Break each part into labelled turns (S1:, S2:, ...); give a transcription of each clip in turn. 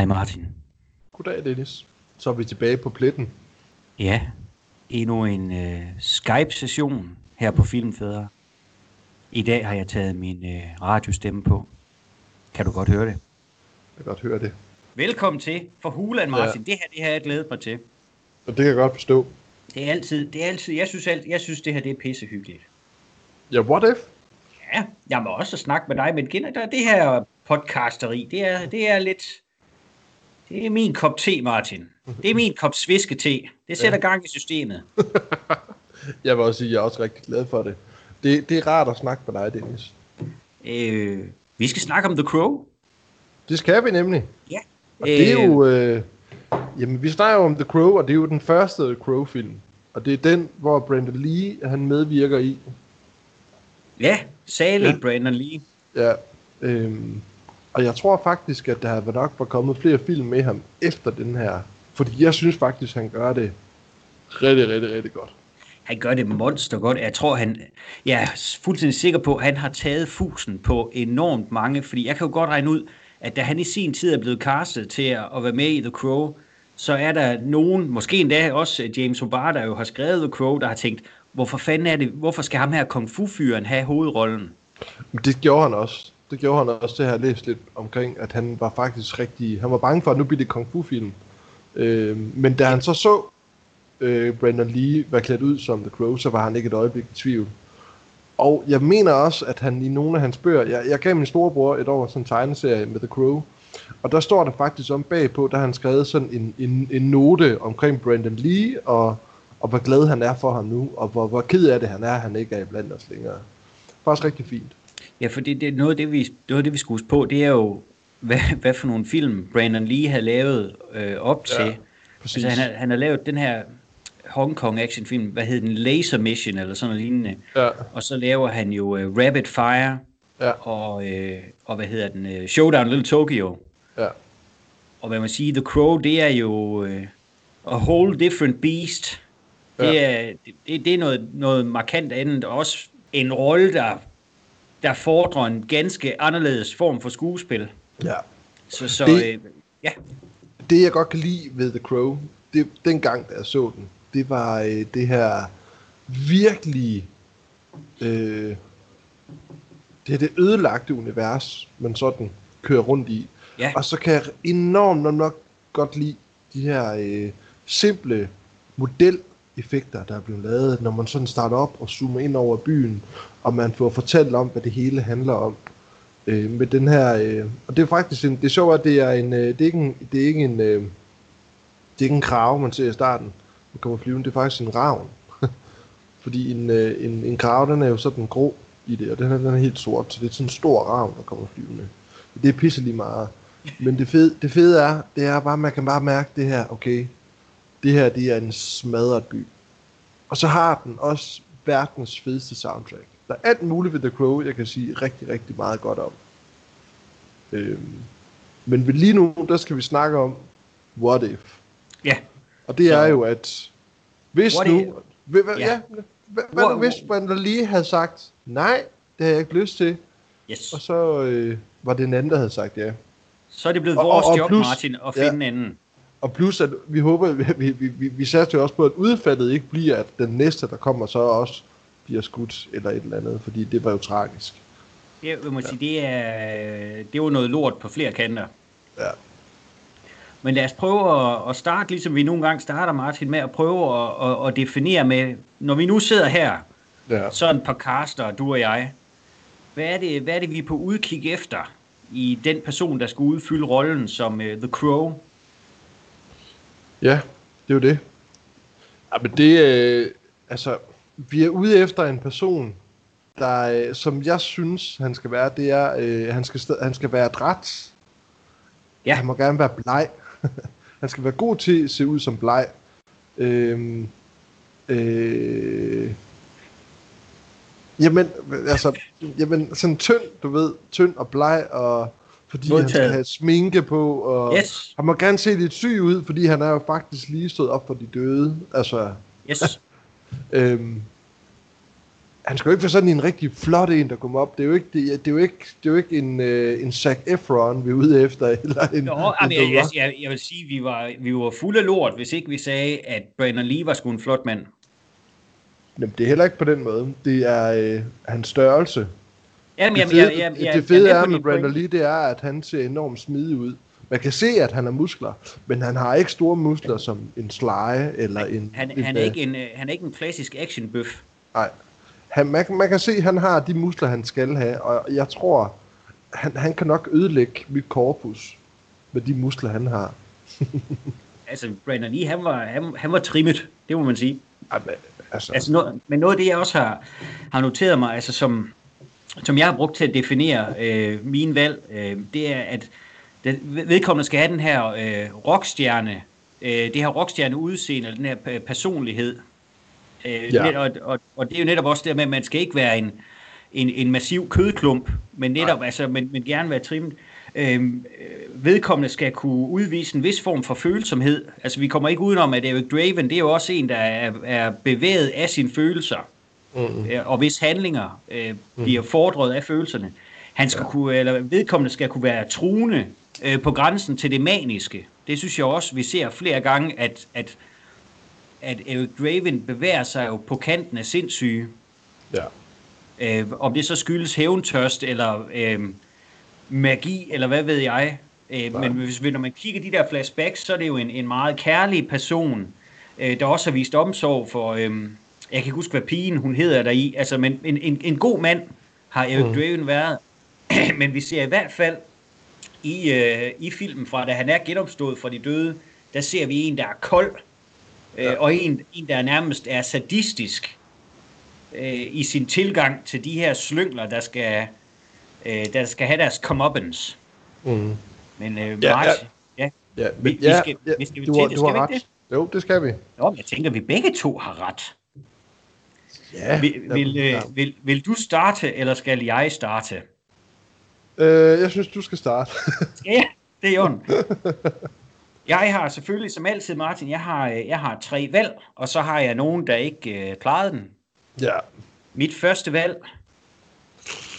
S1: Hej Martin.
S2: Goddag Dennis. Så er vi tilbage på pletten.
S1: Ja, endnu en uh, Skype-session her på Filmfædre. I dag har jeg taget min uh, radiostemme på. Kan du godt høre det?
S2: Jeg kan godt høre det.
S1: Velkommen til for Huland, Martin. Ja. Det her, det har jeg glædet mig til.
S2: Og det kan jeg godt forstå.
S1: Det er altid, det er altid, jeg synes, alt, jeg synes det her det er pissehyggeligt.
S2: Ja, what if?
S1: Ja, jeg må også snakke med dig, men det her podcasteri, det er, det er lidt, det er min kop te, Martin. Det er min kop sviske te. Det sætter ja. gang i systemet.
S2: jeg vil også sige, at jeg er også rigtig glad for det. Det, det er rart at snakke med dig, Dennis.
S1: Øh, vi skal snakke om The Crow.
S2: Det skal vi nemlig.
S1: Ja.
S2: Og det er jo... Øh, jamen, vi snakker jo om The Crow, og det er jo den første Crow-film. Og det er den, hvor Brandon Lee, han medvirker i.
S1: Ja, salig ja. Brandon Lee.
S2: Ja, øhm, og jeg tror faktisk, at der har nok var kommet flere film med ham efter den her. Fordi jeg synes faktisk, han gør det rigtig, rigtig, rigtig godt.
S1: Han gør det monster godt. Jeg tror, han... Jeg er fuldstændig sikker på, at han har taget fusen på enormt mange. Fordi jeg kan jo godt regne ud, at da han i sin tid er blevet castet til at være med i The Crow, så er der nogen, måske endda også James Hobart, der jo har skrevet The Crow, der har tænkt, hvorfor fanden er det, hvorfor skal ham her kung fu-fyren have hovedrollen?
S2: Det gjorde han også. Det gjorde han også, det at have læst lidt omkring, at han var faktisk rigtig, han var bange for, at nu bliver det kung fu-film. Øh, men da han så så øh, Brandon Lee være klædt ud som The Crow, så var han ikke et øjeblik i tvivl. Og jeg mener også, at han i nogle af hans bøger, jeg, jeg gav min storebror et år sådan en tegneserie med The Crow, og der står der faktisk om bagpå, der han skrevet sådan en, en, en note omkring Brandon Lee, og, og hvor glad han er for ham nu, og hvor, hvor ked af det han er, at han ikke er blandt os længere. Faktisk rigtig fint.
S1: Ja, for det, er noget af det, vi, noget af det, vi skulle på, det er jo, hvad, hvad for nogle film Brandon Lee har lavet øh, op til. Ja, altså, han, har, han har lavet den her Hong Kong actionfilm, hvad hed den, Laser Mission eller sådan noget lignende. Ja. Og så laver han jo uh, Rapid Fire, ja. og, uh, og hvad hedder den, uh, Showdown Little Tokyo. Ja. Og hvad man siger, The Crow, det er jo uh, a whole different beast. Det, ja. er, det, det er noget, noget markant andet, også en rolle, der, der fordrer en ganske anderledes form for skuespil.
S2: Ja.
S1: Så, så det, uh, ja.
S2: Det, jeg godt kan lide ved The Crow, det, dengang, da jeg så den, det var øh, det her virkelig øh, det er det ødelagte univers, man sådan kører rundt i. Ja. Og så kan jeg enormt nok godt lide de her øh, simple effekter, der er blevet lavet, når man sådan starter op og zoomer ind over byen, og man får fortalt om, hvad det hele handler om. Øh, med den her, øh, og det er faktisk en, det er sjovt, at det er en, øh, det er ikke en, det er ikke en, øh, det er ikke en krav, man ser i starten der kommer flyvende, det er faktisk en ravn. Fordi en, øh, en, en krav, den er jo sådan grå i det, og den er, den er helt sort, så det er sådan en stor ravn, der kommer flyvende. Det er pisselig meget. Men det fede, det fede er, det er bare, man kan bare mærke det her, okay, det her, det er en smadret by. Og så har den også verdens fedeste soundtrack. Der er alt muligt ved The Crow, jeg kan sige rigtig, rigtig meget godt om. Øhm, men lige nu, der skal vi snakke om What If.
S1: Ja.
S2: Og det er jo, at hvis nu... It, hvad, yeah. ja, hvad, nu hvis man lige havde sagt, nej, det har jeg ikke lyst til.
S1: Yes.
S2: Og så øh, var det en anden, der havde sagt ja.
S1: Så er det blevet og, vores og, og job, plus, Martin, at finde ja, en anden.
S2: Og plus, at vi håber, vi, vi, vi, vi satser jo også på, at udfaldet ikke bliver, at den næste, der kommer, så også bliver skudt eller et eller andet, fordi det var jo tragisk.
S1: Det, jeg må ja. sige, det er, det var noget lort på flere kanter.
S2: Ja.
S1: Men lad os prøve at, at starte, ligesom vi nogle gange starter, Martin, med at prøve at, at, at definere med, når vi nu sidder her, ja. så en par caster, du og jeg, hvad er, det, hvad er det, vi er på udkig efter i den person, der skal udfylde rollen som uh, The Crow?
S2: Ja, det er jo det. Ja, men det, øh, altså, vi er ude efter en person, der, øh, som jeg synes, han skal være, det er, øh, han, skal, han skal være dræt. Ja. Han må gerne være bleg. han skal være god til at se ud som bleg. Øhm, øh, jamen, altså, jamen, sådan tynd, du ved, tynd og bleg, og fordi Modtaget. han skal have sminke på, og
S1: yes.
S2: han må gerne se lidt syg ud, fordi han er jo faktisk lige stået op for de døde. Altså,
S1: yes.
S2: øhm, han skal jo ikke være sådan en rigtig flot en, der kommer op. Det er jo ikke, det, det er jo ikke, det er jo ikke en, uh, en Zac Efron, vi er ude efter, eller en,
S1: jo, en jeg, jeg, jeg, jeg, vil sige, vi var, vi var fulde af lort, hvis ikke vi sagde, at Brandon Lee var sgu en flot mand.
S2: Jamen, det er heller ikke på den måde. Det er øh, hans størrelse.
S1: Jamen,
S2: det
S1: jamen,
S2: fede,
S1: jeg, jeg, jeg,
S2: det fede
S1: jeg,
S2: er med Brandon Lee, det er, at han ser enormt smidig ud. Man kan se, at han har muskler, men han har ikke store muskler som en Sly eller en...
S1: Han,
S2: en,
S1: han, er ikke en, øh, han er ikke en klassisk actionbøf.
S2: Nej. Han, man, man kan se, at han har de muskler, han skal have, og jeg tror, han, han kan nok ødelægge mit korpus med de muskler, han har.
S1: altså, Brandon Lee, han var, han, han var trimmet, det må man sige.
S2: Jamen, altså.
S1: Altså, noget, men noget af det, jeg også har, har noteret mig, altså som, som jeg har brugt til at definere øh, min valg, øh, det er, at den, vedkommende skal have den her øh, rockstjerne, øh, det her rockstjerne udseende, eller den her personlighed. Øh, ja. net, og, og, og det er jo netop også det med, at man skal ikke være en, en, en massiv kødklump, men netop, altså, men, men gerne være trimmet. Øhm, øh, vedkommende skal kunne udvise en vis form for følsomhed. Altså vi kommer ikke udenom, at Eric Draven, det er jo også en, der er, er bevæget af sine følelser. Mm. Øh, og hvis handlinger øh, bliver mm. fordret af følelserne. Han skal ja. kunne, eller vedkommende skal kunne være truende øh, på grænsen til det maniske. Det synes jeg også, vi ser flere gange, at, at, at Eric Draven bevæger sig jo på kanten af sindssyge.
S2: Ja.
S1: Øh, om det så skyldes hævntørst, eller øh, magi, eller hvad ved jeg. Øh, men hvis, når man kigger de der flashbacks, så er det jo en, en meget kærlig person, øh, der også har vist omsorg for... Øh, jeg kan ikke huske, hvad pigen hun hedder der i. Altså, men en, en, en god mand har Eric mm. Draven været. men vi ser i hvert fald i, øh, i filmen fra, da han er genopstået fra de døde, der ser vi en, der er kold, øh, ja. og en, en, der nærmest er sadistisk øh, i sin tilgang til de her slyngler, der skal, øh, der skal have deres comeuppance. Mm. Men øh, ja, Martin, ja, ja, ja, vi, ja, vi skal, ja, vi skal
S2: du,
S1: til det,
S2: du har ret. Det? Jo, det skal vi.
S1: Jo, jeg tænker, vi begge to har ret.
S2: Ja,
S1: vil, vil, ja. Øh, vil, vil du starte, eller skal jeg starte?
S2: Øh, jeg synes, du skal starte.
S1: ja, det er jo Jeg har selvfølgelig, som altid Martin, jeg har, øh, jeg har tre valg, og så har jeg nogen, der ikke øh, klarede den.
S2: Ja.
S1: Mit første valg,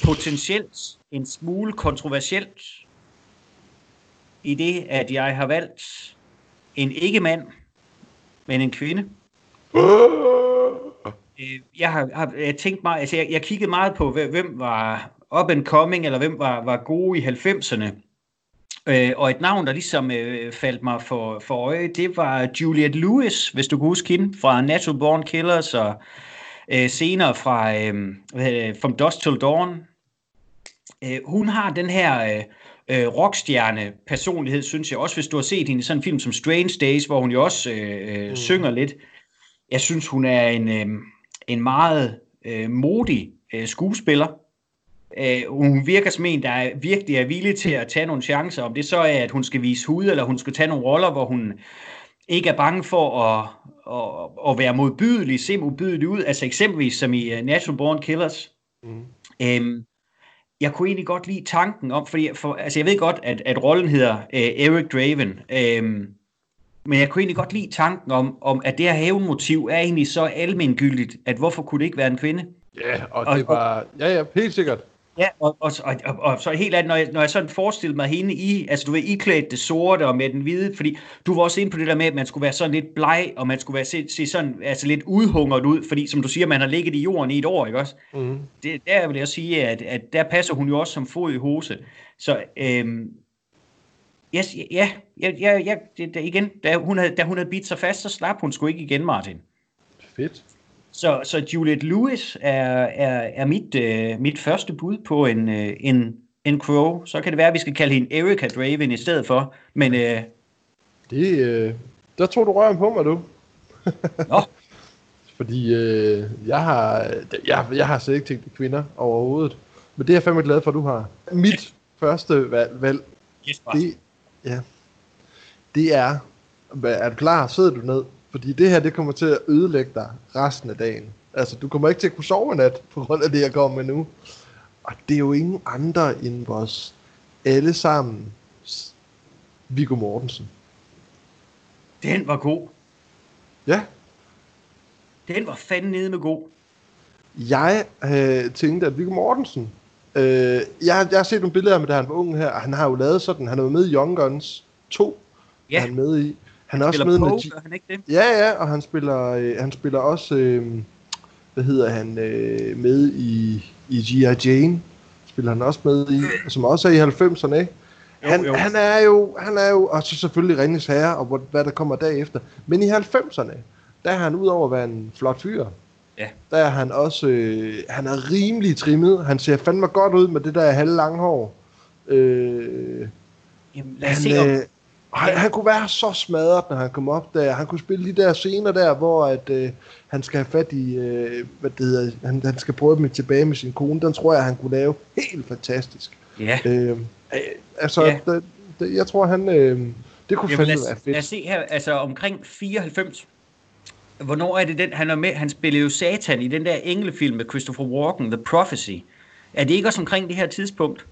S1: potentielt en smule kontroversielt, i det, at jeg har valgt en ikke-mand, men en kvinde. Øh, jeg har, har jeg tænkt mig, altså jeg, jeg kiggede meget på, hvem var up and coming, eller hvem var, var gode i 90'erne. Øh, og et navn, der ligesom øh, faldt mig for, for øje, det var Juliette Lewis, hvis du kan huske hende, fra Natural Born Killers, og øh, senere fra øh, From Dusk Till Dawn. Øh, hun har den her... Øh, øh, rockstjerne personlighed, synes jeg. Også hvis du har set hende i sådan en film som Strange Days, hvor hun jo også øh, mm. synger lidt. Jeg synes, hun er en, øh, en meget øh, modig øh, skuespiller. Øh, hun virker som en, der er, virkelig er villig til at tage nogle chancer. Om det så er, at hun skal vise hud, eller hun skal tage nogle roller, hvor hun ikke er bange for at, at, at være modbydelig, se modbydelig ud. Altså eksempelvis som i uh, Natural Born Killers. Mm. Øhm, jeg kunne egentlig godt lide tanken om, fordi for, altså jeg ved godt, at, at rollen hedder uh, Eric Draven, øhm, men jeg kunne egentlig godt lide tanken om, om at det her hævnmotiv er egentlig så almengyldigt, at hvorfor kunne det ikke være en kvinde?
S2: Ja, og, og det var, ja, ja, helt sikkert.
S1: Ja, og, og, og, og, og så helt andet, når jeg, når jeg sådan forestillede mig hende i, altså du ved, iklædt det sorte og med den hvide, fordi du var også inde på det der med, at man skulle være sådan lidt bleg, og man skulle være, se, se sådan, altså lidt udhungret ud, fordi som du siger, man har ligget i jorden i et år, ikke også? Mm. Det, der vil jeg sige, at, at der passer hun jo også som fod i hose. Så øhm, yes, ja, ja, ja, ja det, det, igen, da hun, havde, da hun havde bidt sig fast, så slap hun sgu ikke igen, Martin.
S2: Fedt.
S1: Så, så Juliette Lewis er, er, er mit, øh, mit første bud på en, øh, en, en Crow. Så kan det være, at vi skal kalde hende Erika Draven i stedet for. Men, øh,
S2: det, øh, der tror du røven på mig, du.
S1: Nå.
S2: Fordi øh, jeg, har, jeg, jeg har slet ikke tænkt kvinder overhovedet. Men det er jeg fandme glad for, at du har. Mit første valg, valg
S1: yes,
S2: det, ja, det er, er du klar? Sidder du ned? Fordi det her, det kommer til at ødelægge dig resten af dagen. Altså, du kommer ikke til at kunne sove nat, på grund af det, jeg kommer med nu. Og det er jo ingen andre end vores alle sammen Viggo Mortensen.
S1: Den var god.
S2: Ja.
S1: Den var fandme nede med god.
S2: Jeg øh, tænkte, at Viggo Mortensen, øh, jeg, jeg har set nogle billeder af ham, da han var ung her, og han har jo lavet sådan, han er jo med i Young Guns 2,
S1: Ja.
S2: han er med i. Han,
S1: Han
S2: er også med i
S1: Poe, gør han ikke det?
S2: Ja, ja, og han spiller, øh, han spiller også, øh, hvad hedder han, øh, med i, i G.I. Jane, spiller han også med i, som også er i 90'erne, ikke? Han,
S1: jo.
S2: han er jo, han er jo, og så selvfølgelig Ringens Herre, og hvad der kommer derefter. Men i 90'erne, der er han udover at være en flot fyr,
S1: Ja.
S2: der er han også, øh, han er rimelig trimmet. Han ser fandme godt ud med det der halve lange hår. Øh,
S1: Jamen, lad os
S2: han,
S1: se om...
S2: øh, han, han kunne være så smadret, når han kom op der. Han kunne spille de der scener der, hvor at, øh, han skal have fat i, øh, hvad det hedder, han, han skal prøve dem tilbage med sin kone. Den tror jeg, han kunne lave helt fantastisk.
S1: Ja.
S2: Øh, altså,
S1: Ja.
S2: det, det, jeg tror, han, øh, det kunne
S1: Jamen,
S2: fandme
S1: lad,
S2: være
S1: os, lad os
S2: fedt.
S1: se her, altså omkring 94. Hvornår er det den, han er med? Han spillede jo Satan i den der englefilm med Christopher Walken, The Prophecy. Er det ikke også omkring det her tidspunkt?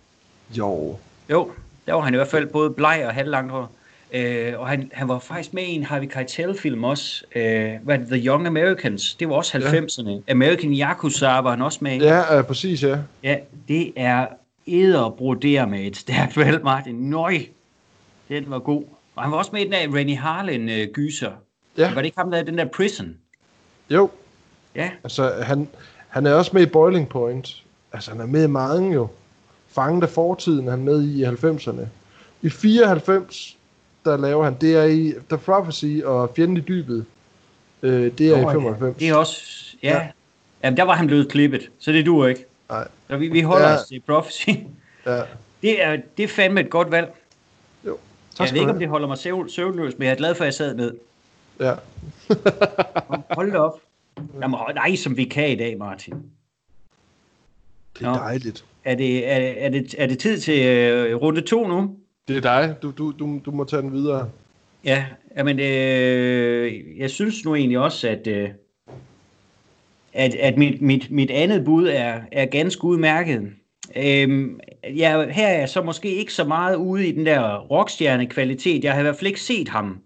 S2: Jo.
S1: Jo, der var han i hvert fald både bleg og halvlangt hår. Øh, og han, han var faktisk med i en Harvey Keitel-film også. Øh, hvad The Young Americans. Det var også 90'erne. American Yakuza var han også med i.
S2: Ja, øh, præcis, ja.
S1: Ja, det er æderbrodere med et stærkt valg, Martin. Nøj, den var god. Og han var også med i den der Rennie Harlan øh, gyser.
S2: Ja.
S1: Var det ikke ham, der havde den der Prison?
S2: Jo,
S1: Ja,
S2: altså han, han er også med i Boiling Point. Altså han er med i mange jo. Fanget af fortiden er han med i i 90'erne. I 94, der laver han, det er i The Prophecy og Fjenden i dybet. Øh, det er
S1: Nå,
S2: i 95.
S1: det er også... Ja.
S2: Ja.
S1: ja. Jamen, der var han blevet klippet, så det duer ikke.
S2: Nej,
S1: Så vi, vi holder
S2: Ja.
S1: os til Prophecy.
S2: ja.
S1: Det er, det er fandme et godt valg.
S2: Jo. Tak
S1: Jeg ved ikke, om det holder mig søvn, søvnløs, men jeg er glad for, at jeg sad ned.
S2: Ja.
S1: Hold da op. Jamen, nej, som vi kan i dag, Martin.
S2: Det er
S1: Nå.
S2: dejligt.
S1: Er det, er, er det, er det tid til øh, runde to nu?
S2: Det er dig. Du, du, du, du må tage den videre.
S1: Ja, men øh, jeg synes nu egentlig også, at, øh, at, at mit, mit, mit andet bud er, er ganske udmærket. Øhm, jeg, her er jeg så måske ikke så meget ude i den der rockstjerne-kvalitet. Jeg har i hvert fald ikke set ham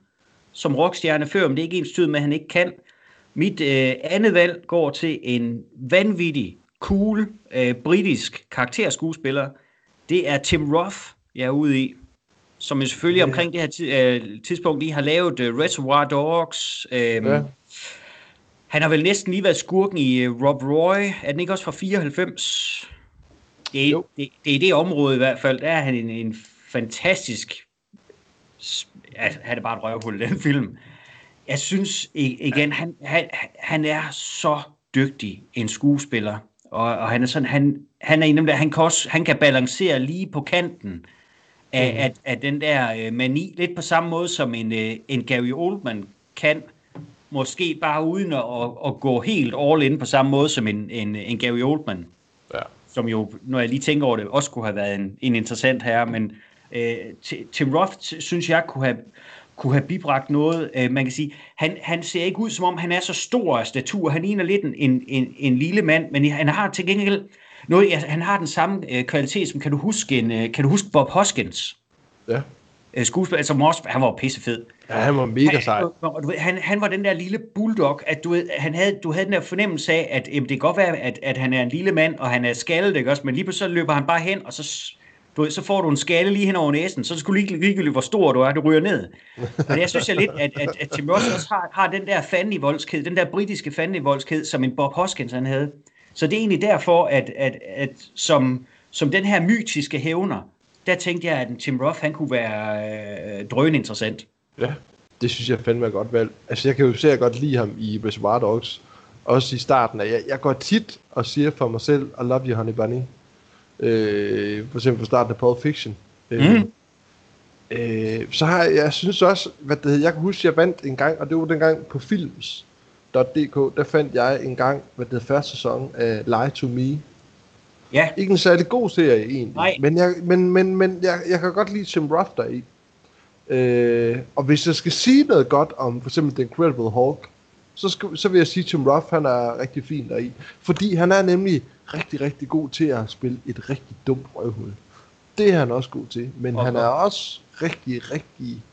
S1: som rockstjerne før, men det er ikke ens tid med, at han ikke kan. Mit øh, andet valg går til en vanvittig, cool, øh, britisk karakterskuespiller. Det er Tim Roth, jeg er ude i som jo selvfølgelig
S2: Ja.
S1: omkring det her øh, tidspunkt lige har lavet uh, Reservoir Dogs. Øhm,
S2: Ja.
S1: Han har vel næsten lige været skurken i uh, Rob Roy. Er den ikke også fra 94? Det er,
S2: Jo.
S1: det, det er det område i hvert fald. Der er han en, en fantastisk... Altså, han er bare et røvhul, den film. Jeg synes igen, han, han, han er så dygtig en skuespiller. Og, og han er sådan, han, han er en af dem der, han kan, også, han kan balancere lige på kanten af,
S2: Mhm.
S1: af, af den der øh, mani, lidt på samme måde som en, øh, en Gary Oldman kan, måske bare uden at, at, at gå helt all in på samme måde som en, en, en Gary Oldman,
S2: Ja.
S1: som jo, når jeg lige tænker over det, også kunne have været en, en interessant herre, men øh, Ti- Tim Roth synes jeg kunne have, kunne have bibragt noget. Øh, man kan sige, han, han ser ikke ud som om han er så stor af statur. Han ligner lidt en, en, en, en lille mand, men han har til gengæld noget, altså, han har den samme øh, kvalitet som, kan du huske, en, øh, kan du huske Bob Hoskins?
S2: Ja.
S1: Øh, skuespiller, som også, han var pissefed.
S2: Ja, han var mega
S1: Han,
S2: sej.
S1: ved, han, han var den der lille bulldog, at du, ved, han havde, du havde den der fornemmelse af, at jamen, det kan godt være, at, at han er en lille mand, og han er skaldet, ikke også? Men lige pludselig så løber han bare hen, og så, du ved, så får du en skalle lige hen over næsen, så er det sgu lige, ligegyldigt, hvor stor du er, du ryger ned. Men jeg synes jeg lidt, at, at, at Tim Roth også har, har den der fandenivoldskhed, den der britiske fandenivoldskhed, som en Bob Hoskins han havde. Så det er egentlig derfor, at, at, at som, som den her mytiske hævner, der tænkte jeg, at en Tim Roth, han kunne være øh, drøn interessant.
S2: Ja, det synes jeg fandme er godt valg. Altså, jeg kan jo se godt lide ham i Reservoir Dogs. Også i starten af. Jeg, jeg går tit og siger for mig selv, I love you, honey bunny. Øh, for eksempel på starten af Pulp Fiction. Øh,
S1: Mm.
S2: øh, så har jeg, jeg synes også, hvad det hedder, jeg kan huske, jeg vandt en gang, og det var dengang på films.dk, der fandt jeg en gang, hvad det hedder, første sæson af Lie to Me.
S1: Ja,
S2: Ikke en særlig god serie egentlig,
S1: Nej.
S2: men, jeg, men, men, men jeg, jeg kan godt lide Tim Roth deri. Øh, og hvis jeg skal sige noget godt om for eksempel The Incredible Hulk, så, skal, så vil jeg sige, at Tim Roth han er rigtig fin deri. Fordi han er nemlig rigtig, rigtig god til at spille et rigtig dumt røvhul. Det er han også god til. Men
S1: Og-
S2: han er også rigtig, rigtig...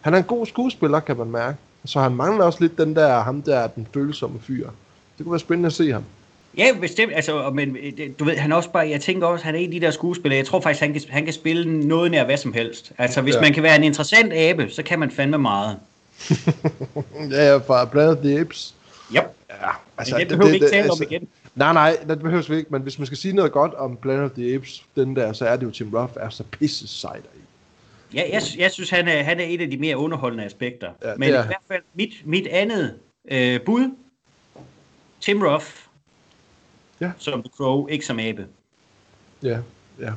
S2: Han er en god skuespiller, kan man mærke. Så han mangler også lidt den der, ham der, den følsomme fyr. Det kunne være spændende at se ham.
S1: Ja, bestemt. Altså, men du ved, han også bare, jeg tænker også, han er en af de der skuespillere, jeg tror faktisk, han kan, han kan spille noget nær hvad som helst. Altså, hvis ja. man kan være en interessant abe, så kan man fandme meget.
S2: ja, ja, fra Planet of the Apes.
S1: Yep. Ja, altså, men det behøver det, vi ikke tale altså, om igen.
S2: Nej, nej, det behøver vi ikke, men hvis man skal sige noget godt om Planet of the Apes, den der, så er det jo Tim Roth er så pisse sejt i.
S1: Ja, jeg, jeg synes, han er, han er et af de mere underholdende aspekter. Ja, men i hvert fald, mit, mit andet øh, bud, Tim Roth, ja. som The Crow, ikke som abe.
S2: Ja, ja.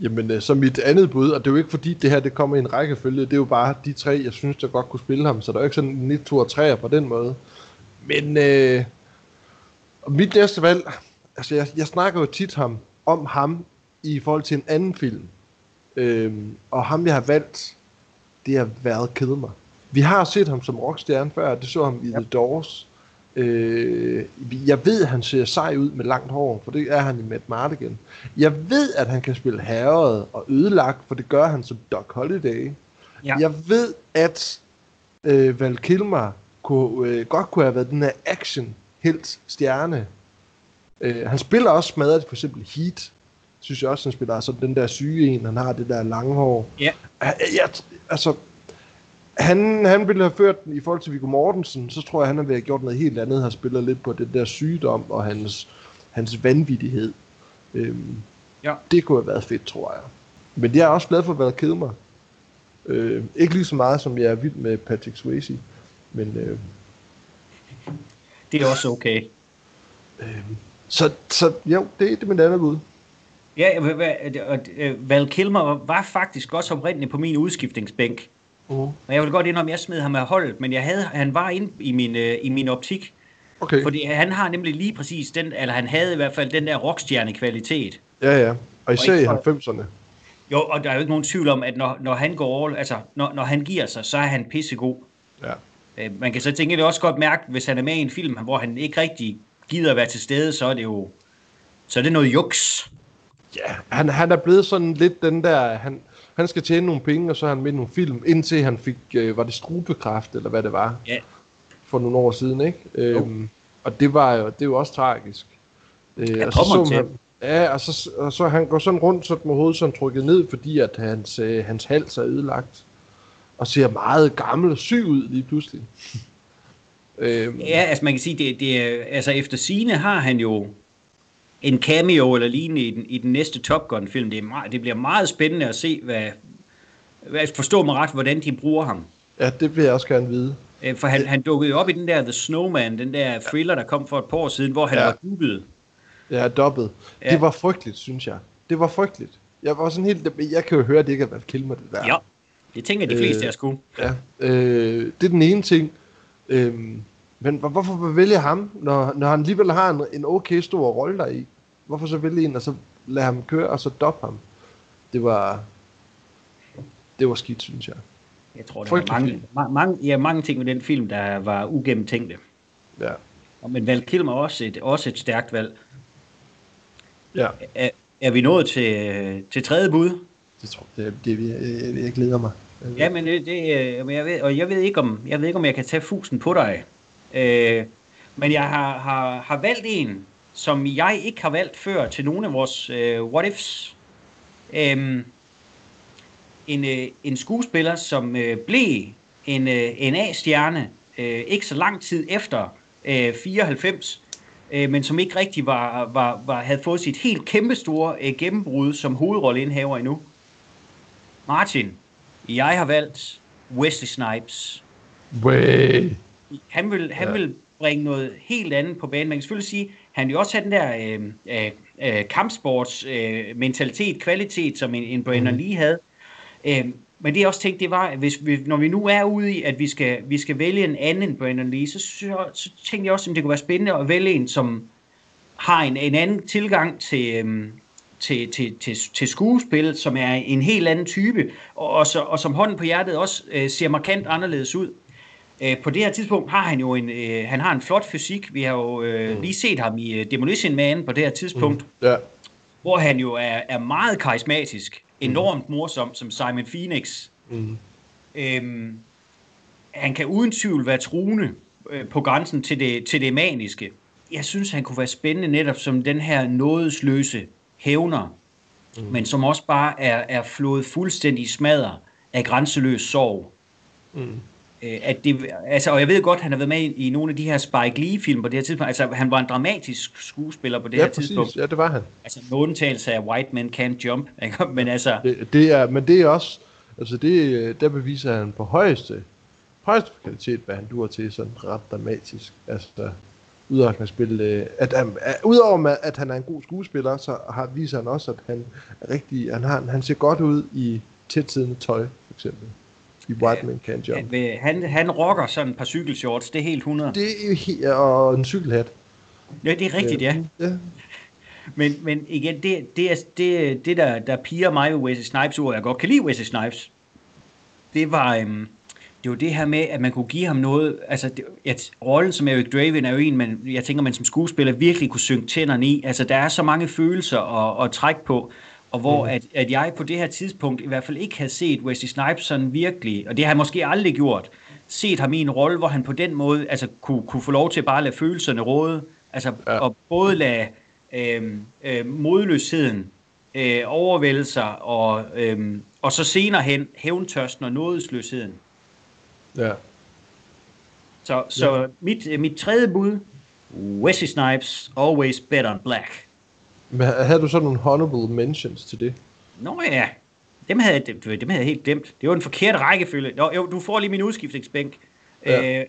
S2: Jamen, øh, så mit andet bud, og det er jo ikke fordi det her det kommer i en rækkefølge, det er jo bare de tre, jeg synes, der godt kunne spille ham, så der er jo ikke sådan en 1, 2 og 3 på den måde. Men øh, mit næste valg, altså jeg, jeg snakker jo tit ham, om ham i forhold til en anden film. Øhm, og ham jeg har valgt, det har været Kilmer. Vi har set ham som rockstjerne før, det så ham i ja. The Doors. Øh, jeg ved, at han ser sej ud med langt hår, for det er han i Matt Mardigan. Jeg ved, at han kan spille herret og ødelagt, for det gør han som Doc Holliday. Ja. Jeg ved, at øh, Val Kilmer kunne, øh, godt kunne have været den her action helt stjerne. Øh, han spiller også smadret for eksempel Heat, synes jeg også, han spiller altså den der syge en, han har det der lange hår.
S1: Ja.
S2: Jeg, jeg, altså, han, han ville have ført den i forhold til Viggo Mortensen, så tror jeg, han har været gjort noget helt andet, har spillet lidt på den der sygdom og hans, hans vanvittighed. Øhm, ja. Det kunne have været fedt, tror jeg. Men jeg er også glad for at være kede mig. Øh, ikke lige så meget, som jeg er vild med Patrick Swayze, men... Øh,
S1: det er også okay.
S2: Øh, så, så jo, det, det er mit andet bud.
S1: Ja, og øh, Val Kilmer var faktisk også oprindeligt på min udskiftningsbænk. Uh. Og jeg vil godt indrømme, at jeg smed ham af holdet, men jeg havde, han var inde i min, øh, i min optik. Okay. Fordi han har nemlig lige præcis den, eller han havde i hvert fald den der rockstjerne-kvalitet.
S2: Ja, ja. Og især og i 90'erne.
S1: Jo, og der er jo ikke nogen tvivl om, at når, når han går all, altså når, når han giver sig, så er han pissegod. Ja. Øh, man kan så tænke, det også godt mærke, hvis han er med i en film, hvor han ikke rigtig gider at være til stede, så er det jo så er det noget juks.
S2: Ja, han, han er blevet sådan lidt den der, han, han skal tjene nogle penge, og så er han med i nogle film, indtil han fik, øh, var det strubekræft, eller hvad det var,
S1: ja.
S2: for nogle år siden, ikke? Øhm, og det var jo, det er jo også tragisk.
S1: Øh, og så så
S2: han, ja, og så, og så han går sådan rundt så med hovedet sådan trykket ned, fordi at hans, øh, hans hals er ødelagt, og ser meget gammel og syg ud lige pludselig.
S1: øhm. Ja, altså man kan sige, det, det, altså efter sine har han jo en cameo eller lignende i den, i den næste Top Gun-film. Det, er meget, det bliver meget spændende at se, hvad, hvad forstå mig ret, hvordan de bruger ham.
S2: Ja, det vil jeg også gerne vide.
S1: Øh, for han, han dukkede jo op i den der The Snowman, den der thriller, der kom for et par år siden, hvor han ja. var dubbet.
S2: Ja, dobbelt. Ja. Det var frygteligt, synes jeg. Det var frygteligt. Jeg var sådan helt... Jeg kan jo høre, at det ikke har været kilmer, det der.
S1: Ja, det tænker de fleste, øh, jeg skulle.
S2: Ja, øh, det er den ene ting. Øh, men hvorfor vælge ham, når, når han alligevel har en, en okay stor rolle der i? Hvorfor så vælge en, og så lade ham køre, og så doppe ham? Det var... Det var skidt, synes jeg.
S1: Jeg tror, der var mange, ma- mange, ja, mange ting med den film, der var ugennemtænkte.
S2: Ja.
S1: Men Val Kilmer er også et, også et stærkt valg.
S2: Ja.
S1: Er, er vi nået til, til tredje bud?
S2: Det tror jeg, det, det, jeg, jeg glæder mig.
S1: Ja, men det, det øh, jeg ved, og jeg ved ikke om jeg ved ikke om jeg kan tage fusen på dig. Øh, men jeg har, har, har valgt en, som jeg ikke har valgt før til nogle af vores øh, what ifs. Øh, en, øh, en skuespiller, som øh, blev en, øh, en A-stjerne øh, ikke så lang tid efter øh, 94, øh, men som ikke rigtig var, var, var, havde fået sit helt kæmpestore øh, gennembrud som hovedrolleindhaver endnu. Martin, jeg har valgt Wesley Snipes.
S2: Way
S1: han vil, han ja. vil bringe noget helt andet på banen. Man kan selvfølgelig sige, han vil også have den der øh, øh, øh, kampsports øh, mentalitet, kvalitet, som en, en Brandon mm. Lee havde. Øh, men det jeg også tænkte, det var, hvis vi, når vi nu er ude i, at vi skal, vi skal vælge en anden end Brandon Lee, så, så, så tænkte jeg også, at det kunne være spændende at vælge en, som har en, en anden tilgang til, øhm, til, til, til, til skuespil, som er en helt anden type, og, og, så, og som hånden på hjertet også øh, ser markant anderledes ud. Øh, på det her tidspunkt har han jo en, øh, han har en flot fysik. Vi har jo øh, mm. lige set ham i uh, Demolition Man på det her tidspunkt.
S2: Mm. Ja.
S1: Hvor han jo er, er meget karismatisk. Enormt mm. morsom som Simon Phoenix. Mm. Øhm, han kan uden tvivl være truende øh, på grænsen til det, til det maniske. jeg synes, han kunne være spændende netop som den her nådesløse hævner, mm. men som også bare er, er flået fuldstændig smadret af grænseløs sorg. Mm. Øh, at det, altså, og jeg ved godt, han har været med i, i nogle af de her Spike Lee-film på det her tidspunkt. Altså, han var en dramatisk skuespiller på det
S2: ja,
S1: her
S2: præcis.
S1: tidspunkt.
S2: Ja, det var han.
S1: Altså, med undtagelse af White Men Can't Jump. Ikke? Men altså...
S2: Det, det er, men det er også... Altså, det, der beviser han på højeste, højeste kvalitet, hvad han duer til sådan ret dramatisk. Altså, udover at spille, at, at, at, udover at han er en god skuespiller, så har, viser han også, at han er rigtig, han, har, han ser godt ud i tætsiddende tøj, for eksempel i White Man Can't Jump.
S1: Han, han rocker sådan et par cykelshorts, det er helt 100.
S2: Det er og en cykelhat.
S1: Ja, det er rigtigt, ja. ja. Men, men igen, det, det, er, det, det der, der piger mig ved Wesley Snipes, og jeg godt kan lide Wesley Snipes, det var, øhm, det var det her med, at man kunne give ham noget, altså at rollen som Eric Draven er jo en, man, jeg tænker, man som skuespiller virkelig kunne synge tænderne i. Altså der er så mange følelser at, at trække på, og hvor mm. at, at jeg på det her tidspunkt i hvert fald ikke havde set Wesley Snipes sådan virkelig, og det har jeg måske aldrig gjort, set ham i en rolle, hvor han på den måde altså, kunne, kunne få lov til bare at lade følelserne råde, altså ja. og både lade øh, øh, modløsheden øh, overvælde sig, og, øh, og så senere hen hævntørsten og nådesløsheden.
S2: Ja.
S1: Så, så ja. mit, mit tredje bud, Wesley Snipes, Always Bet on Black.
S2: Men havde du så nogle honorable mentions til det?
S1: Nå ja, dem havde, dem, dem havde jeg helt glemt. Det var en forkert rækkefølge. Nå, jo, du får lige min udskiftningsbænk. Ja. Øh,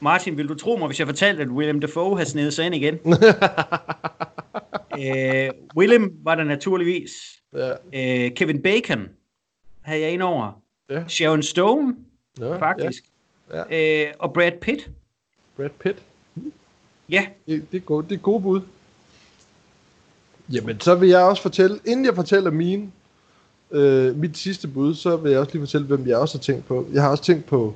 S1: Martin, vil du tro mig, hvis jeg fortalte, at William Dafoe har snedet sig ind igen? øh, William var der naturligvis. Ja. Øh, Kevin Bacon havde jeg ind over. Ja. Sharon Stone, ja, faktisk. Ja. Ja. Øh, og Brad Pitt.
S2: Brad Pitt?
S1: Ja.
S2: Det, det, er gode, det er gode bud. Jamen, så vil jeg også fortælle, inden jeg fortæller mine, øh, mit sidste bud, så vil jeg også lige fortælle, hvem jeg også har tænkt på. Jeg har også tænkt på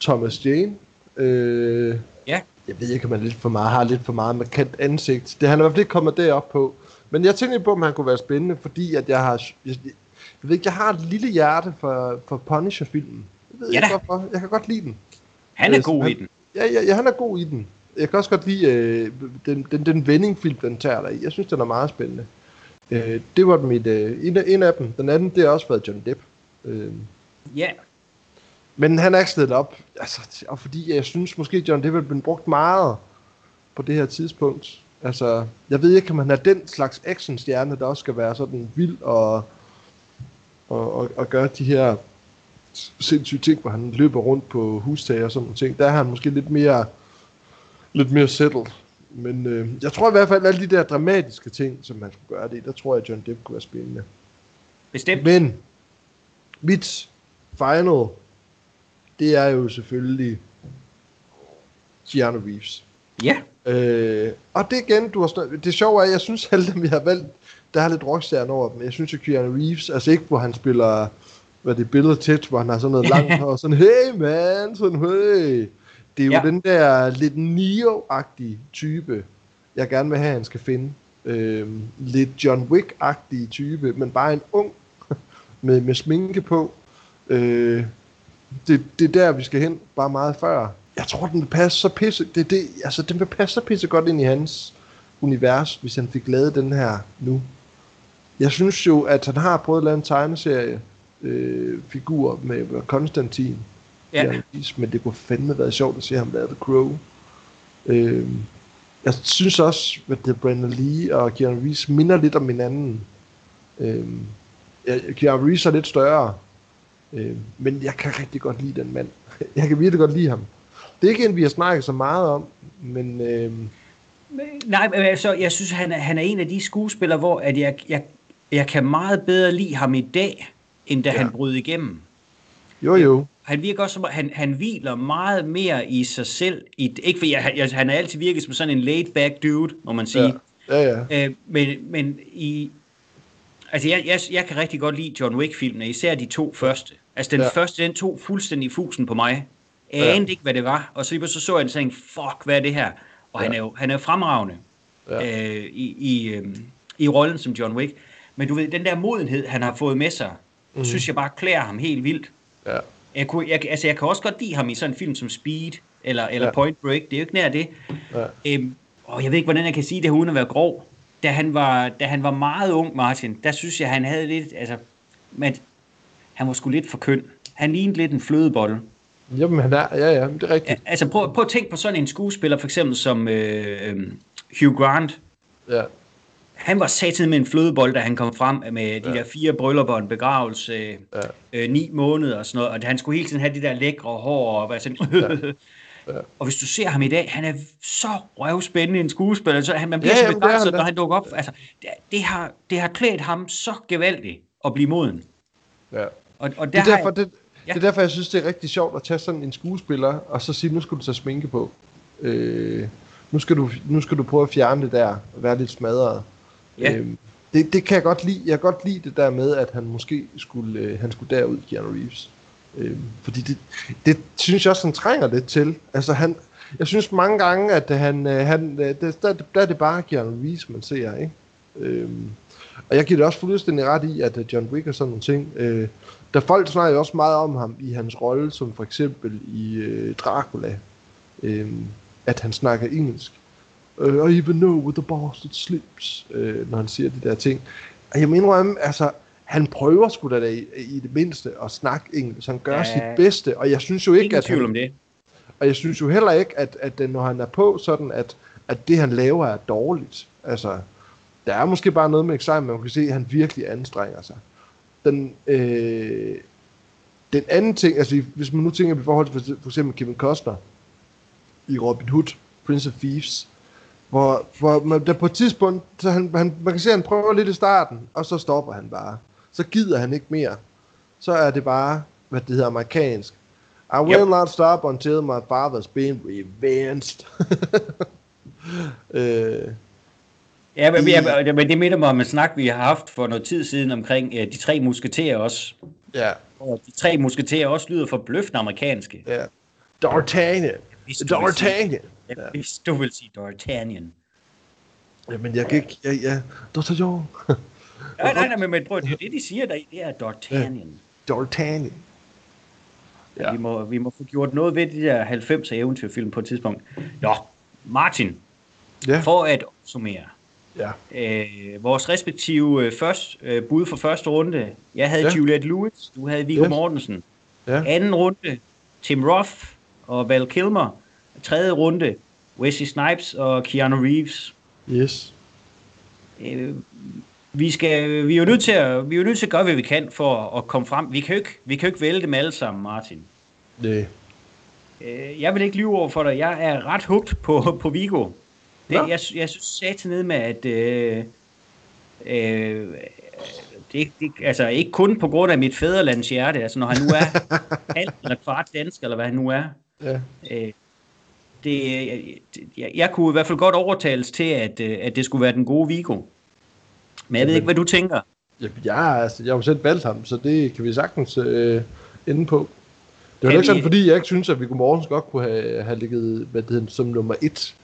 S2: Thomas Jane. Øh,
S1: ja.
S2: Jeg ved ikke, om han lidt for meget, har lidt for meget markant ansigt. Det han er i hvert fald ikke kommet derop på. Men jeg tænkte på, om han kunne være spændende, fordi at jeg har... Jeg, jeg ved ikke, jeg har et lille hjerte for, for Punisher-filmen. Jeg ved
S1: ja
S2: ikke hvorfor. Jeg kan godt lide den.
S1: Han er øh, god
S2: han,
S1: i den.
S2: Ja, ja, ja, han er god i den jeg kan også godt lide øh, den, den, den vendingfilm, den tager dig i. Jeg synes, den er meget spændende. Øh, det var mit, øh, en, af, en af dem. Den anden, det har også været John Depp. Øh,
S1: ja. Yeah.
S2: Men han er ikke stedet op. Altså, og fordi jeg synes måske, John Depp er blevet brugt meget på det her tidspunkt. Altså, jeg ved ikke, om han er den slags actionstjerne, der også skal være sådan vild og, og, og, og gøre de her sindssyge ting, hvor han løber rundt på hustag og sådan nogle ting. Der er han måske lidt mere lidt mere settled. Men øh, jeg tror i hvert fald, at alle de der dramatiske ting, som man skulle gøre det der tror jeg, at John Depp kunne være spændende.
S1: Bestemt.
S2: Men mit final, det er jo selvfølgelig Keanu Reeves.
S1: Ja.
S2: Øh, og det igen, du har stået, det sjove er, at jeg synes alle dem, vi har valgt, der har lidt rockstjerne over dem. Jeg synes at Keanu Reeves, altså ikke hvor han spiller, hvad det billede tæt, hvor han har sådan noget langt og sådan, hey man, sådan, hey. Det er jo ja. den der lidt Neo-agtige type, jeg gerne vil have, han skal finde. Øhm, lidt John Wick-agtige type, men bare en ung med, med sminke på. Øh, det, det er der, vi skal hen, bare meget før. Jeg tror, den vil passe så pisse, det, det, altså, den vil passe så pisse godt ind i hans univers, hvis han fik lavet den her nu. Jeg synes jo, at han har prøvet at lave en tegneserie øh, figur med Konstantin,
S1: Ja.
S2: men det kunne fandme være sjovt at se ham lave The Crow. Øh, jeg synes også, at det Brandon Lee og Keanu Reeves minder lidt om hinanden. Øh, Keanu Reeves er lidt større, øh, men jeg kan rigtig godt lide den mand. jeg kan virkelig godt lide ham. Det er ikke en, vi har snakket så meget om, men... Øh,
S1: Nej, men altså, jeg synes, han er, han er en af de skuespillere, hvor at jeg, jeg, jeg kan meget bedre lide ham i dag, end da ja. han brød igennem.
S2: Jo, jo
S1: han virker også som, han, han hviler meget mere i sig selv. I, ikke fordi jeg, jeg, han er altid virket som sådan en laid-back dude, må man sige.
S2: Ja, ja. ja.
S1: Øh, men, men i... Altså, jeg, jeg, jeg kan rigtig godt lide John Wick-filmene, især de to første. Altså, den ja. første, den tog fuldstændig fusen på mig. Jeg ja. anede ikke, hvad det var. Og så, så så jeg den og tænkte, fuck, hvad er det her? Og ja. han er jo han er fremragende ja. øh, i, i, øh, i rollen som John Wick. Men du ved, den der modenhed, han har fået med sig, mm. synes jeg bare klæder ham helt vildt.
S2: Ja.
S1: Jeg, kunne, jeg, altså, jeg kan også godt lide ham i sådan en film som Speed, eller, eller ja. Point Break, det er jo ikke nær det. Ja. Øhm, og jeg ved ikke, hvordan jeg kan sige det uden at være grov. Da han var, da han var meget ung, Martin, der synes jeg, han havde lidt, altså, men han var sgu lidt for køn. Han lignede lidt en flødebolle.
S2: Jamen, han er, ja, ja, det er rigtigt. Ja,
S1: altså, prøv, prøv at tænke på sådan en skuespiller, for eksempel som øh, øh, Hugh Grant.
S2: Ja.
S1: Han var satan med en flødebold, da han kom frem med de ja. der fire bryllupper en begravelse, ja. øh, ni måneder og sådan noget, og han skulle hele tiden have de der lækre hår og være sådan... Ja. Ja. Og hvis du ser ham i dag, han er så røvspændende en skuespiller, så han, man bliver ja, så begejstret, når han dukker op. Altså, det, det, har, det har klædt ham så gevaldigt at blive moden.
S2: Ja. Og, og der det, er derfor, jeg, det, ja. det er derfor, jeg synes, det er rigtig sjovt at tage sådan en skuespiller, og så sige, nu skal du tage sminke på. Øh, nu, skal du, nu skal du prøve at fjerne det der, og være lidt smadret. Ja. Øhm, det, det kan jeg godt lide. Jeg kan godt lide det der med, at han måske skulle, øh, han skulle derud, Keanu Reeves. Øhm, fordi det, det synes jeg også, han trænger lidt til. Altså han, jeg synes mange gange, at han, øh, han øh, der, det, der, der er det bare Keanu Reeves, man ser, ikke? Øhm, og jeg giver det også fuldstændig ret i, at øh, John Wick og sådan nogle ting, øh, der folk snakker jo også meget om ham i hans rolle, som for eksempel i øh, Dracula, øh, at han snakker engelsk. Uh, I even know with the bastard sleeps, øh, når han siger de der ting. Og jeg mener, altså, han prøver sgu da i, i det mindste at snakke engelsk. Han gør ja, sit bedste, og jeg synes jo ikke, at han,
S1: om det.
S2: Og jeg synes jo heller ikke, at, at når han er på sådan, at, at det han laver er dårligt. Altså, der er måske bare noget med examen, man kan se, at han virkelig anstrenger sig. Den, øh, den anden ting, altså hvis man nu tænker i forhold til for, for eksempel Kevin Costner i Robin Hood, Prince of Thieves, hvor, hvor man, der på et tidspunkt, så han, han, man kan se, at han prøver lidt i starten, og så stopper han bare så gider han ikke mere. Så er det bare, hvad det hedder amerikansk. I will yep. not stop until my father's been revenged.
S1: øh, Ja, men, ja, men det minder mig om en snak, vi har haft for noget tid siden omkring uh, de tre musketerer også.
S2: Ja.
S1: Og de tre musketerer også lyder forbløffende amerikanske.
S2: Ja. D'Artagnan. D'Artagnan.
S1: Ja, hvis du vil sige D'Artagnan.
S2: Jamen, jeg kan ikke... Ja, ja. John.
S1: Nej, nej, nej, men prøv, det er det, de siger der, det er D'Artagnan.
S2: Ja, D'Artagnan.
S1: Ja. Vi, må, vi må få gjort noget ved de der 90'er eventyrfilm på et tidspunkt. Nå, Martin, ja. for at summere.
S2: Ja.
S1: Øh, vores respektive øh, først, øh, bud for første runde. Jeg havde ja. Juliette Lewis, du havde Viggo yes. Mortensen. Ja. Anden runde, Tim Roth og Val Kilmer. Tredje runde, Wesley Snipes og Keanu Reeves.
S2: Yes.
S1: Øh, vi, skal, vi, er jo nødt til at, vi er jo nødt til at gøre, hvad vi kan for at komme frem. Vi kan jo ikke, vi kan jo ikke vælge dem alle sammen, Martin.
S2: Det.
S1: Øh, jeg vil ikke lyve over for dig. Jeg er ret hugt på, på Vigo. Det, ja. jeg, jeg synes sagde ned med, at øh, øh, det, det, altså ikke kun på grund af mit fædrelands hjerte, altså når han nu er halv eller kvart dansk, eller hvad han nu er.
S2: Ja. Øh,
S1: det, jeg, jeg kunne i hvert fald godt overtales til, at, øh, at det skulle være den gode Vigo. Men jeg ved ikke, hvad du tænker.
S2: Ja, altså, jeg har jo selv valgt ham, så det kan vi sagtens øh, ende på. Det var ikke sådan, fordi jeg ikke synes, at Viggo Mortensen godt kunne have, have ligget hvad det hedder, som nummer et.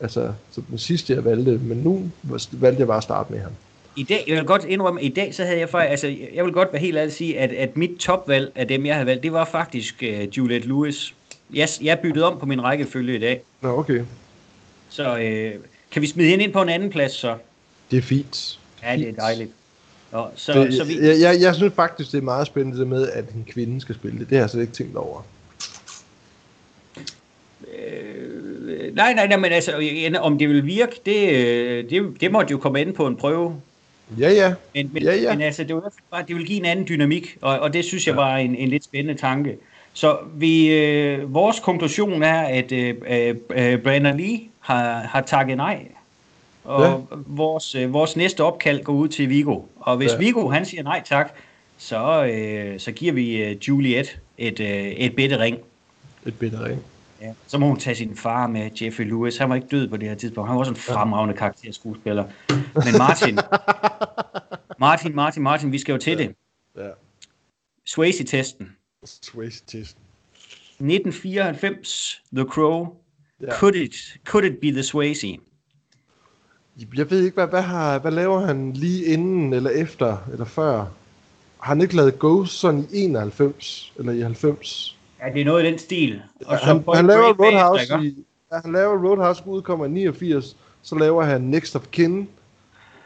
S2: Altså, som den sidste, jeg valgte. Men nu valgte jeg bare at starte med ham.
S1: I dag, jeg vil godt indrømme, i dag, så havde jeg faktisk, altså, jeg vil godt være helt ærlig sige, at, at mit topvalg af dem, jeg havde valgt, det var faktisk uh, Juliette Lewis. Jeg, jeg byttede om på min rækkefølge i dag.
S2: Nå, okay.
S1: Så øh, kan vi smide hende ind på en anden plads så?
S2: Det er fint.
S1: Ja, det er dejligt. Nå, så,
S2: det, så vi... jeg, jeg, jeg synes faktisk, det er meget spændende det med, at en kvinde skal spille det. Det har jeg slet ikke tænkt over.
S1: Øh, nej, nej, nej, men altså, om det vil virke, det, det, det måtte jo komme ind på en prøve.
S2: Ja, ja.
S1: Men, men,
S2: ja, ja.
S1: men altså, det, var bare, det vil give en anden dynamik, og, og det synes jeg ja. var en, en lidt spændende tanke. Så vi, øh, vores konklusion er, at øh, øh, Brandon Lee har, har takket nej og ja. vores, øh, vores næste opkald går ud til Vigo. Og hvis ja. Vigo han siger nej tak, så, øh, så giver vi øh, Juliet et, øh, et bitte ring.
S2: Et bitte ring.
S1: Ja. Så må hun tage sin far med, Jeffrey Lewis. Han var ikke død på det her tidspunkt. Han var også en fremragende karakter skuespiller. Men Martin, Martin, Martin, Martin, vi skal jo til ja. det.
S2: Ja.
S1: Swayze-testen.
S2: Swayze-testen.
S1: 1994, The Crow. Ja. Could, it, could it be the Swayze?
S2: Jeg ved ikke, hvad, hvad, har, hvad laver han lige inden, eller efter, eller før? Har han ikke lavet Ghost sådan i 91, eller i 90?
S1: Ja, det er noget i den stil.
S2: Og så han, han laver Roadhouse i, ja, han laver Roadhouse, udkommer i 89, så laver han Next of Kin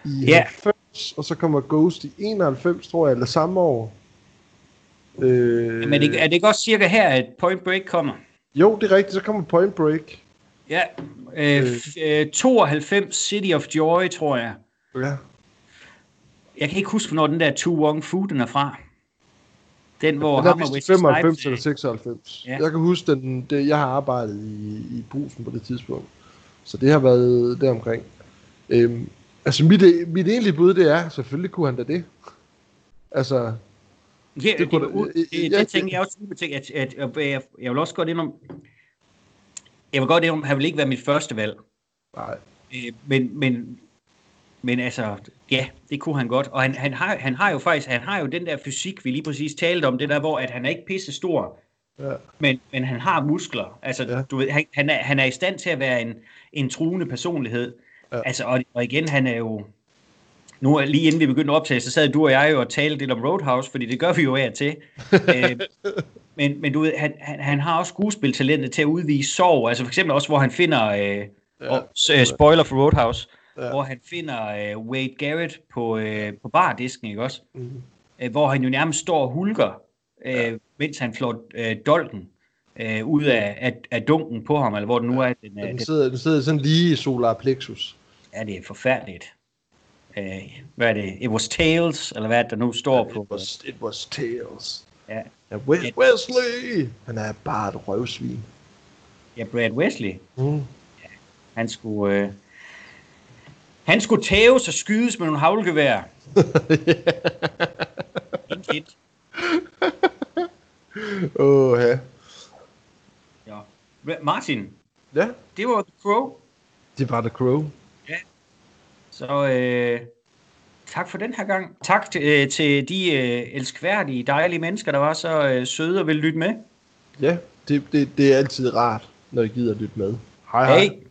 S2: i
S1: Ja.
S2: 90, og så kommer Ghost i 91, tror jeg, eller samme år. Øh,
S1: Men det, er det ikke også cirka her, at Point Break kommer?
S2: Jo, det er rigtigt, så kommer Point Break.
S1: Ja, øh, øh, 92 City of Joy, tror jeg.
S2: Ja.
S1: Jeg kan ikke huske, hvornår den der To Wong Fu, den er fra. Den, hvor
S2: Den er
S1: ham og
S2: vist
S1: Wesley
S2: 95
S1: Snipes...
S2: eller
S1: øh,
S2: 96.
S1: Ja.
S2: Ja. Jeg kan huske, den, det, jeg har arbejdet i, i brusen på det tidspunkt. Så det har været deromkring. Øhm, altså mit, mit egentlige bud, det er, selvfølgelig kunne han da det. Altså,
S1: Ja,
S2: Det kunne
S1: tænker jeg også at, at, at, at jeg, vil også godt indrømme, jeg vil godt indrømme, han vil ikke være mit første valg.
S2: nej.
S1: Øh, men, men, men altså, ja, det kunne han godt. Og han, han, har, han har jo faktisk, han har jo den der fysik, vi lige præcis talte om, det der, hvor at han er ikke pisse stor,
S2: Ja.
S1: men, men han har muskler. Altså, ja. Du ved, han, han, er, han er i stand til at være en, en truende personlighed. Ja. Altså, og, og igen, han er jo... Nu lige inden vi begyndte at optage, så sad du og jeg jo og talte lidt om Roadhouse, fordi det gør vi jo af til. øh, men, men du ved, han, han, han har også skuespiltalentet til at udvise sorg. Altså for eksempel også, hvor han finder... Øh,
S2: Ja.
S1: og, øh, spoiler for Roadhouse. Ja.
S2: Ja.
S1: Hvor han finder øh, Wade Garrett på, øh, på bardisken, ikke også?
S2: Mm.
S1: øh, hvor han jo nærmest står og hulker, øh, ja. mens han flår øh, dolken øh, ud af, af, af dunken på ham, eller hvor den nu er. Den, øh,
S2: Den
S1: den,
S2: sidder, den sidder sådan lige i solar plexus.
S1: ja, det er forfærdeligt. Øh, hvad er det? It was Tails, eller hvad er der nu står
S2: It
S1: på?
S2: was, it was Tails.
S1: Ja,
S2: Ja, Wes- Wesley! Han er bare et røvsvin.
S1: ja Brad Wesley.
S2: Mm.
S1: Han skulle... Øh, han skulle tæves og skydes med nogle havlgevær. Hint, hint.
S2: Åh, ja.
S1: Ja. Martin,
S2: Ja,
S1: det var The Crow.
S2: det var The Crow.
S1: Så øh, tak for den her gang. Tak til, øh, til de øh, elskværdige, dejlige mennesker, der var så øh, søde og ville lytte med.
S2: Ja, det, det, det er altid rart, når I gider lytte med. Hej hej.
S1: Hej.